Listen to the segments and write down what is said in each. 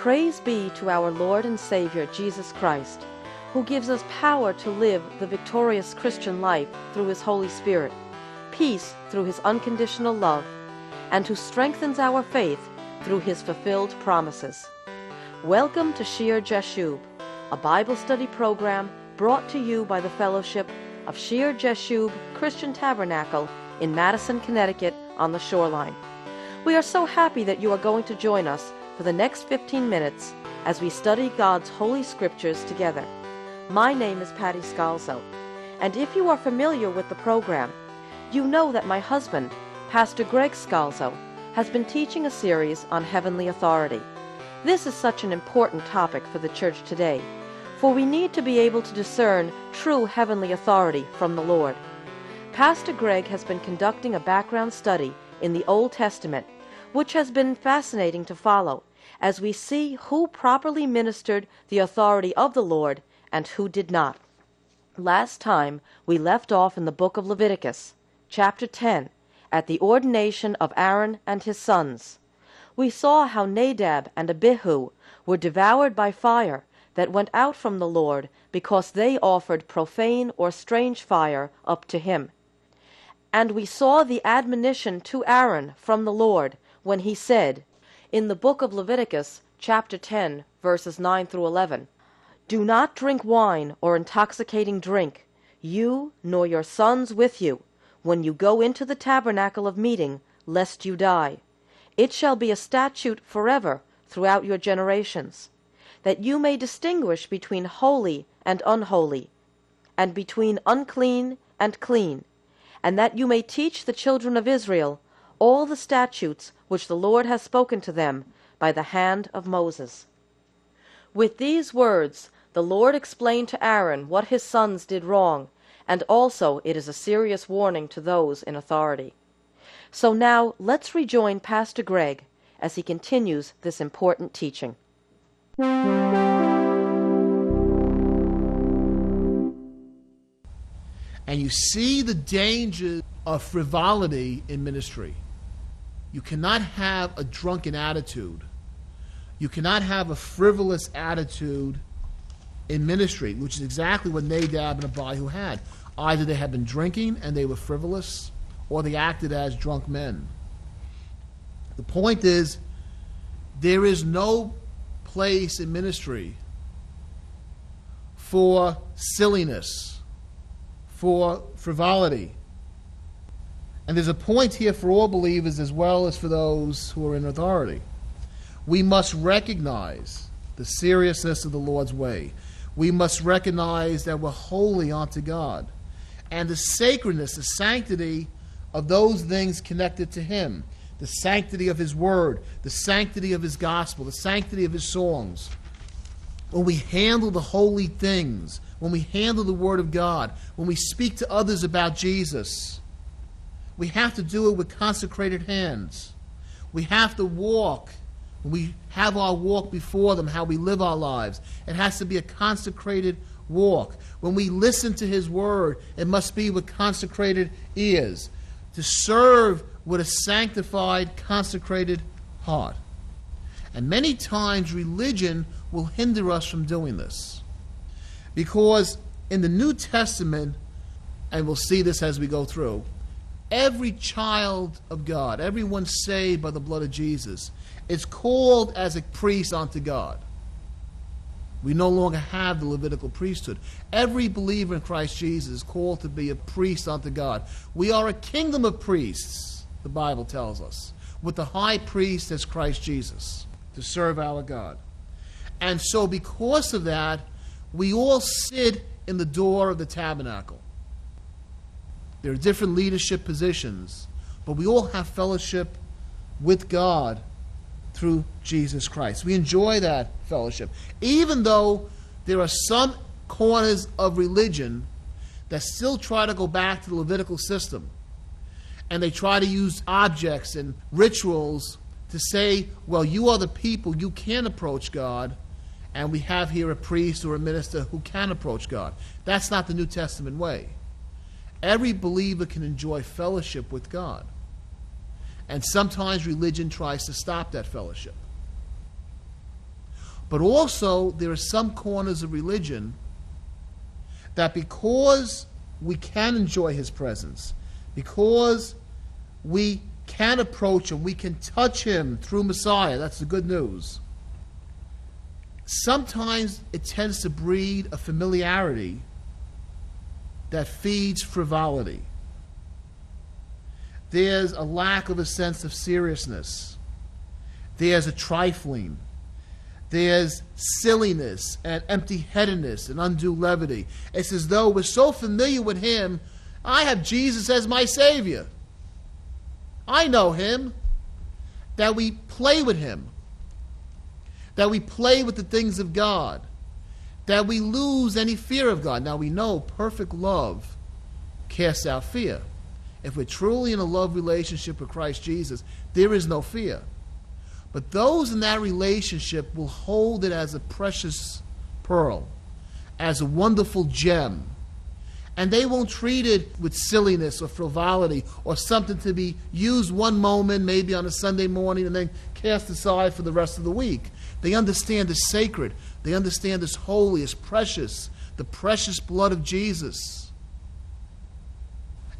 Praise be to our Lord and Savior Jesus Christ, who gives us power to live the victorious Christian life through his Holy Spirit, peace through his unconditional love, and who strengthens our faith through his fulfilled promises. Welcome to Shear Jashub, a Bible study program brought to you by the Fellowship of Shear Jashub Christian Tabernacle in Madison, Connecticut on the shoreline. We are so happy that you are going to join us for the next 15 minutes as we study God's Holy Scriptures together. My name is Patty Scalzo, and if you are familiar with the program, you know that my husband, Pastor Greg Scalzo, has been teaching a series on heavenly authority. This is such an important topic for the church today, for we need to be able to discern true heavenly authority from the Lord. Pastor Greg has been conducting a background study in the Old Testament, which has been fascinating to follow as we see who properly ministered the authority of the Lord and who did not. Last time we left off in the book of Leviticus, chapter 10, at the ordination of Aaron and his sons. We saw how Nadab and Abihu were devoured by fire that went out from the Lord because they offered profane or strange fire up to him. And we saw the admonition to Aaron from the Lord when he said, in the book of Leviticus, chapter 10, verses 9 through 11, Do not drink wine or intoxicating drink, you nor your sons with you, when you go into the tabernacle of meeting, lest you die. It shall be a statute forever throughout your generations, that you may distinguish between holy and unholy, and between unclean and clean, and that you may teach the children of Israel all the statutes which the Lord has spoken to them by the hand of Moses. With these words, the Lord explained to Aaron what his sons did wrong, and also it is a serious warning to those in authority. So now let's rejoin Pastor Greg as he continues this important teaching. And you see the danger of frivolity in ministry. You cannot have a drunken attitude. You cannot have a frivolous attitude in ministry, which is exactly what Nadab and Abihu had. Either they had been drinking and they were frivolous, or they acted as drunk men. The point is, there is no place in ministry for silliness, for frivolity. And there's a point here for all believers as well as for those who are in authority. We must recognize the seriousness of the Lord's way. We must recognize that we're holy unto God and the sacredness, the sanctity of those things connected to Him, the sanctity of His Word, the sanctity of His gospel, the sanctity of His songs. When we handle the holy things, when we handle the Word of God, when we speak to others about Jesus, we have to do it with consecrated hands. We have to walk. We have our walk before them, how we live our lives. It has to be a consecrated walk. When we listen to His Word, it must be with consecrated ears. To serve with a sanctified, consecrated heart. And many times religion will hinder us from doing this. Because in the New Testament, and we'll see this as we go through, every child of God, everyone saved by the blood of Jesus, is called as a priest unto God. We no longer have the Levitical priesthood. Every believer in Christ Jesus is called to be a priest unto God. We are a kingdom of priests, the Bible tells us, with the high priest as Christ Jesus to serve our God. And so, because of that, we all sit in the door of the tabernacle. There are different leadership positions, but we all have fellowship with God through Jesus Christ. We enjoy that fellowship. Even though there are some corners of religion that still try to go back to the Levitical system, and they try to use objects and rituals to say, well, you are the people, you can approach God, and we have here a priest or a minister who can approach God. That's not the New Testament way. Every believer can enjoy fellowship with God. And sometimes religion tries to stop that fellowship. But also, there are some corners of religion that because we can enjoy His presence, because we can approach Him, we can touch Him through Messiah, that's the good news. Sometimes it tends to breed a familiarity that feeds frivolity. There's a lack of a sense of seriousness. There's a trifling. There's silliness and empty headedness and undue levity. It's as though we're so familiar with Him. I have Jesus as my Savior. I know Him. That we play with Him. That we play with the things of God. That we lose any fear of God. Now we know perfect love casts out fear. If we're truly in a love relationship with Christ Jesus, there is no fear. But those in that relationship will hold it as a precious pearl, as a wonderful gem. And they won't treat it with silliness or frivolity or something to be used one moment, maybe on a Sunday morning, and then cast aside for the rest of the week. They understand the sacred, they understand as holy, as precious, the precious blood of Jesus.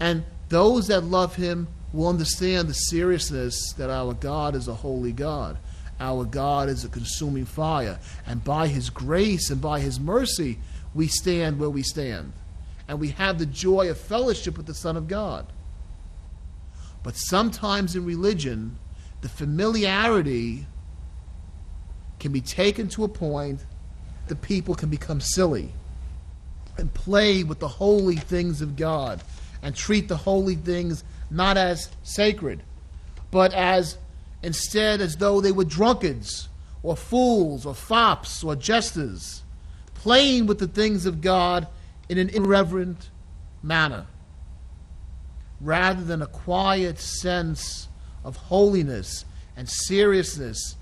And those that love him will understand the seriousness that our God is a holy God. Our God is a consuming fire. And by his grace and by his mercy, we stand where we stand. And we have the joy of fellowship with the Son of God. But sometimes in religion, the familiarity can be taken to a point the people can become silly and play with the holy things of God and treat the holy things not as sacred, but as instead as though they were drunkards or fools or fops or jesters, playing with the things of God in an irreverent manner, rather than a quiet sense of holiness and seriousness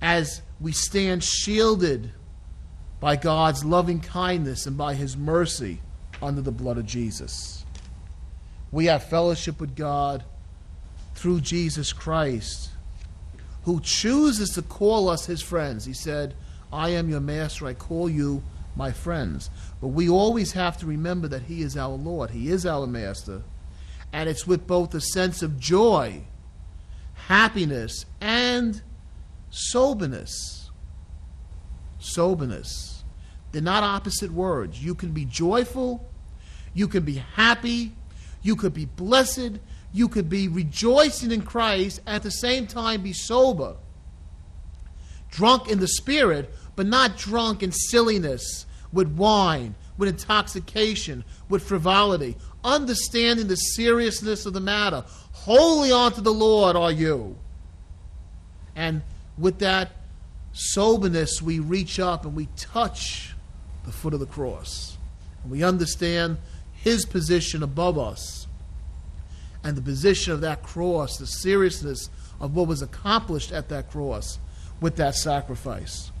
as we stand shielded by God's loving kindness and by His mercy under the blood of Jesus. We have fellowship with God through Jesus Christ, who chooses to call us his friends. He said, I am your master, I call you my friends. But we always have to remember that he is our Lord, he is our master. And it's with both a sense of joy, happiness, and soberness. Soberness. They're not opposite words. You can be joyful, you can be happy, you could be blessed. You could be rejoicing in Christ, at the same time be sober. Drunk in the spirit, but not drunk in silliness, with wine, with intoxication, with frivolity. Understanding the seriousness of the matter. Wholly unto the Lord are you. And with that soberness, we reach up and we touch the foot of the cross. And we understand his position above us and the position of that cross, the seriousness of what was accomplished at that cross with that sacrifice.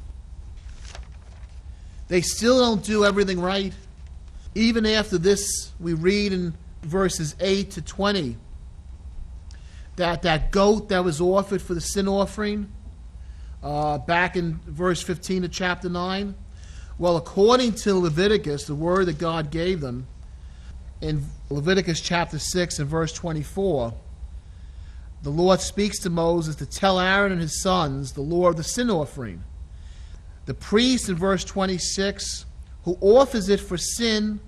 They still don't do everything right. Even after this, we read in verses 8 to 20 that that goat that was offered for the sin offering, uh, back in verse 15 of chapter 9, well, according to Leviticus, the word that God gave them, in Leviticus chapter 6 and verse 24, the Lord speaks to Moses to tell Aaron and his sons the law of the sin offering. The priest in verse 26, who offers it for sin,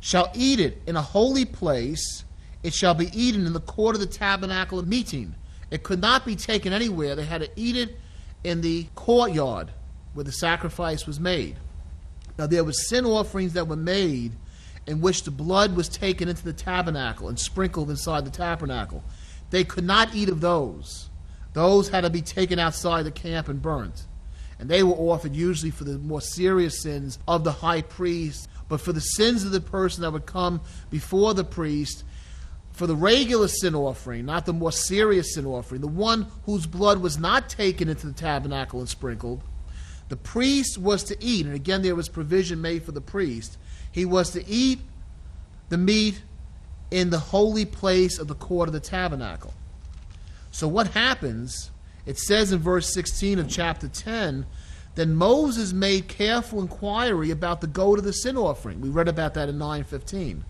shall eat it in a holy place. It shall be eaten in the court of the tabernacle of meeting. It could not be taken anywhere. They had to eat it in the courtyard where the sacrifice was made. Now, there were sin offerings that were made in which the blood was taken into the tabernacle and sprinkled inside the tabernacle. They could not eat of those. Those had to be taken outside the camp and burnt. And they were offered usually for the more serious sins of the high priest, but for the sins of the person that would come before the priest, for the regular sin offering, not the more serious sin offering, the one whose blood was not taken into the tabernacle and sprinkled, the priest was to eat. And again, there was provision made for the priest he was to eat the meat in the holy place of the court of the tabernacle. So, what happens? It says in verse 16 of chapter 10 Then Moses made careful inquiry about the goat of the sin offering. We read about that in 915.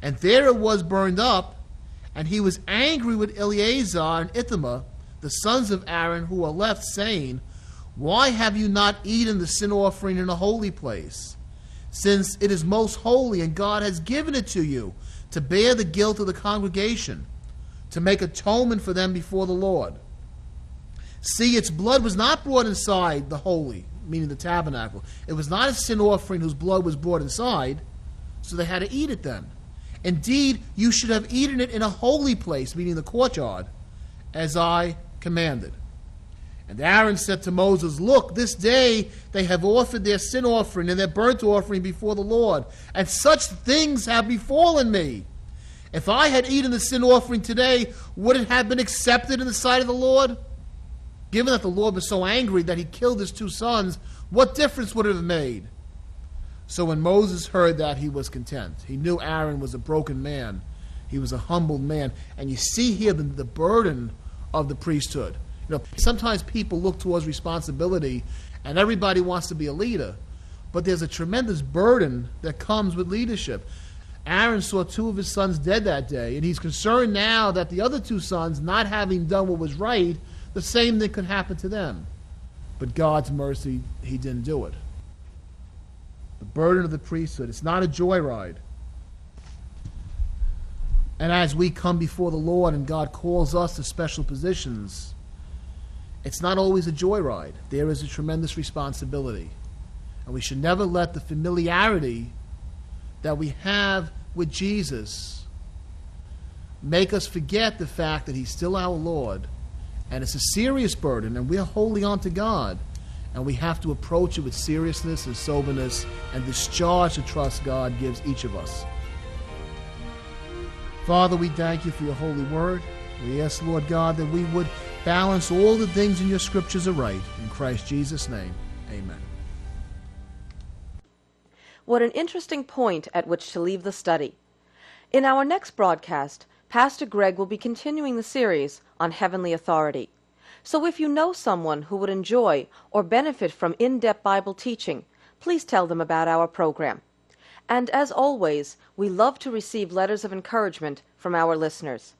And there it was burned up, and he was angry with Eleazar and Ithamar, the sons of Aaron, who were left, saying, Why have you not eaten the sin offering in a holy place? Since it is most holy, and God has given it to you to bear the guilt of the congregation, to make atonement for them before the Lord. See, its blood was not brought inside the holy, meaning the tabernacle. It was not a sin offering whose blood was brought inside, so they had to eat it then. Indeed, you should have eaten it in a holy place, meaning the courtyard, as I commanded. And Aaron said to Moses, Look, this day they have offered their sin offering and their burnt offering before the Lord, and such things have befallen me. If I had eaten the sin offering today, would it have been accepted in the sight of the Lord? Given that the Lord was so angry that he killed his two sons, what difference would it have made? So when Moses heard that, he was content. He knew Aaron was a broken man, he was a humbled man. And you see here the, burden of the priesthood. You know, sometimes people look towards responsibility, and everybody wants to be a leader. But there's a tremendous burden that comes with leadership. Aaron saw two of his sons dead that day, and he's concerned now that the other two sons, not having done what was right, the same thing could happen to them. But God's mercy, he didn't do it. The burden of the priesthood, it's not a joyride. And as we come before the Lord and God calls us to special positions, it's not always a joyride. There is a tremendous responsibility. And we should never let the familiarity that we have with Jesus make us forget the fact that He's still our Lord and it's a serious burden, and we're holding on to God. And we have to approach it with seriousness and soberness and discharge the trust God gives each of us. Father, we thank you for your holy word. We ask, Lord God, that we would balance all the things in your scriptures aright. In Christ Jesus' name, amen. What an interesting point at which to leave the study. In our next broadcast, Pastor Greg will be continuing the series on heavenly authority. So if you know someone who would enjoy or benefit from in depth Bible teaching, please tell them about our program. And as always, we love to receive letters of encouragement from our listeners.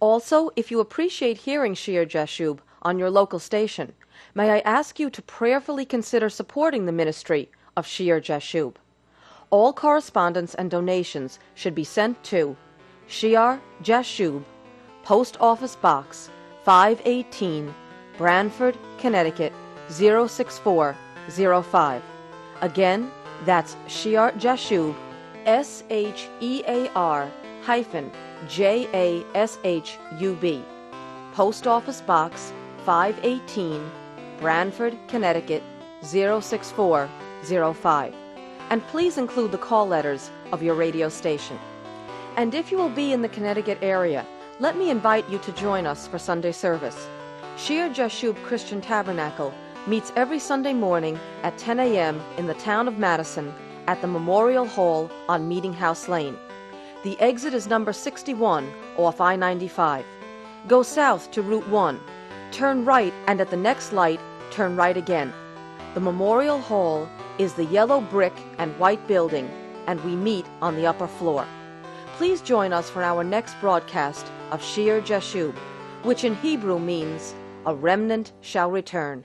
Also, if you appreciate hearing Shear Jashub on your local station, may I ask you to prayerfully consider supporting the ministry of Shear Jashub. All correspondence and donations should be sent to Shear Jashub, Post Office Box 518, Branford, Connecticut 06405. Again, that's Shear Jashub, S H E A R hyphen J A S H U B. Post Office Box 518, Branford, Connecticut 06405. And please include the call letters of your radio station. And if you will be in the Connecticut area, let me invite you to join us for Sunday service. Shear Jashub Christian Tabernacle meets every Sunday morning at 10 a.m. in the town of Madison at the Memorial Hall on Meeting House Lane. The exit is number 61 off I 95. Go south to Route 1, turn right, and at the next light, turn right again. The Memorial Hall is the yellow brick and white building, and we meet on the upper floor. Please join us for our next broadcast of Shear Jashub, which in Hebrew means, a remnant shall return.